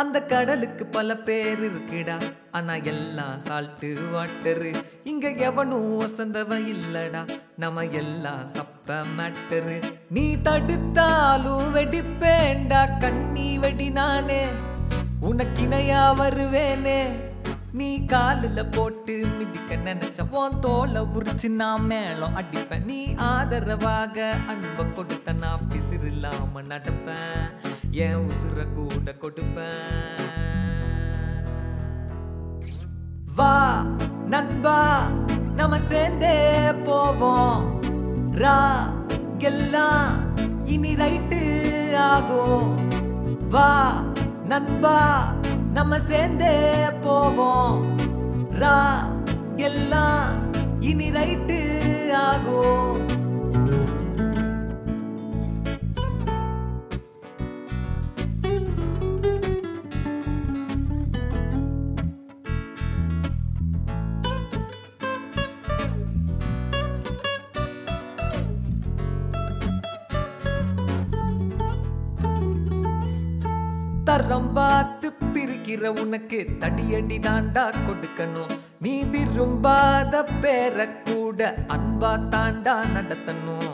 அந்த கடலுக்கு பல பேர் இருக்குடா. ஆனா எல்லாம் சால்ட்டு வாட்டரு இங்க எவனும் வசந்தவ இல்லடா. நம்ம எல்லாம் சப்ப மேட்டரு நீ தடுத்தாலும் வெடிப்பேண்டா கண்ணி வெடி நானே உனக்கிணையா வருவேனே. நீ காலில் போட்டு மிதிக்க நினைச்ச உன் தோலை உரிச்சு நான் மேலும் அடிப்பேன். நீ ஆதரவாக அன்பை கொடுத்த நான் பிசிறில்லாம நடப்பேன். ஏன் உசுர கூட கொடுப்பேன் வா நண்பா நம்ம சேர்ந்தே போவோம். ரா எல்லாம் இனி ரைட்டு ஆகும். வா நண்பா நம்ம சேர்ந்தே போவோம். ரா எல்லாம் இனி ரைட்டு ஆகும். தரம் பார்த்து பிரிக்கிற உனக்கு தடியடி தாண்டா கொடுக்கணும். நீ விரும்பாத பேர கூட அன்பா தாண்டா நடத்தணும்.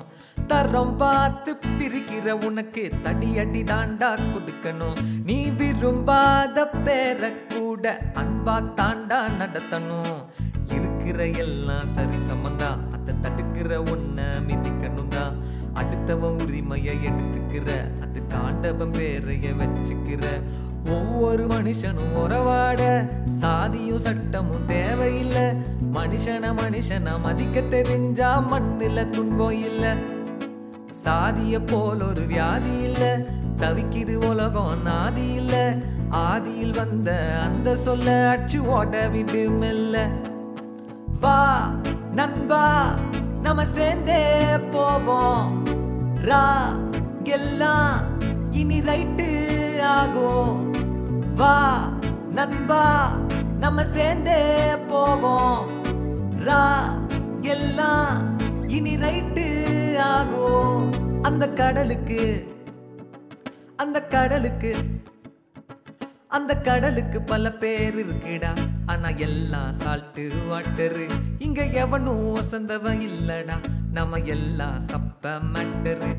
தரம் பார்த்து பிரிக்கிற உனக்கு தடியடி தாண்டா கொடுக்கணும். நீ விரும்பாத பேர கூட அன்பா தாண்டா நடத்தணும். இருக்கிற எல்லாம் சரி சமந்தா. அதை தடுக்கிற உன்னை மிதி அடுத்தவன் உரிமைய எடுத்துக்கிற அது காண்டவன் பேரைய வச்சுக்கிற. ஒவ்வொரு மனுஷனும் உறவாட சாதியும் சட்டமும் தேவையில்லை. மனுஷன மனுஷனை மதிக்க தெரிஞ்சா மண்ணில் துன்பம் இல்ல. சாதிய போல் ஒரு வியாதி இல்ல. தவிக்குது உலகம் நாதி இல்ல. ஆதியில் வந்த அந்த சொல்ல அச்சு ஓட விடு மெல்ல வா நண்பா. நம்ம சேர்ந்தே போவோம். ரா எல்லாம் இனி ரைட்டு ஆகும். வா நண்பா நம்ம சேர்ந்தே போவோம். ரா எல்லாம் இனி ரைட்டு ஆகும். அந்த கடலுக்கு அந்த கடலுக்கு. அந்த கடலுக்கு பல பேர் இருக்குடா. ஆனா எல்லாம் சால்ட்டு வாட்டரு இங்க எவனும் வசந்தவன் இல்லடா. நம்ம எல்லாம் சப்ப மட்டரு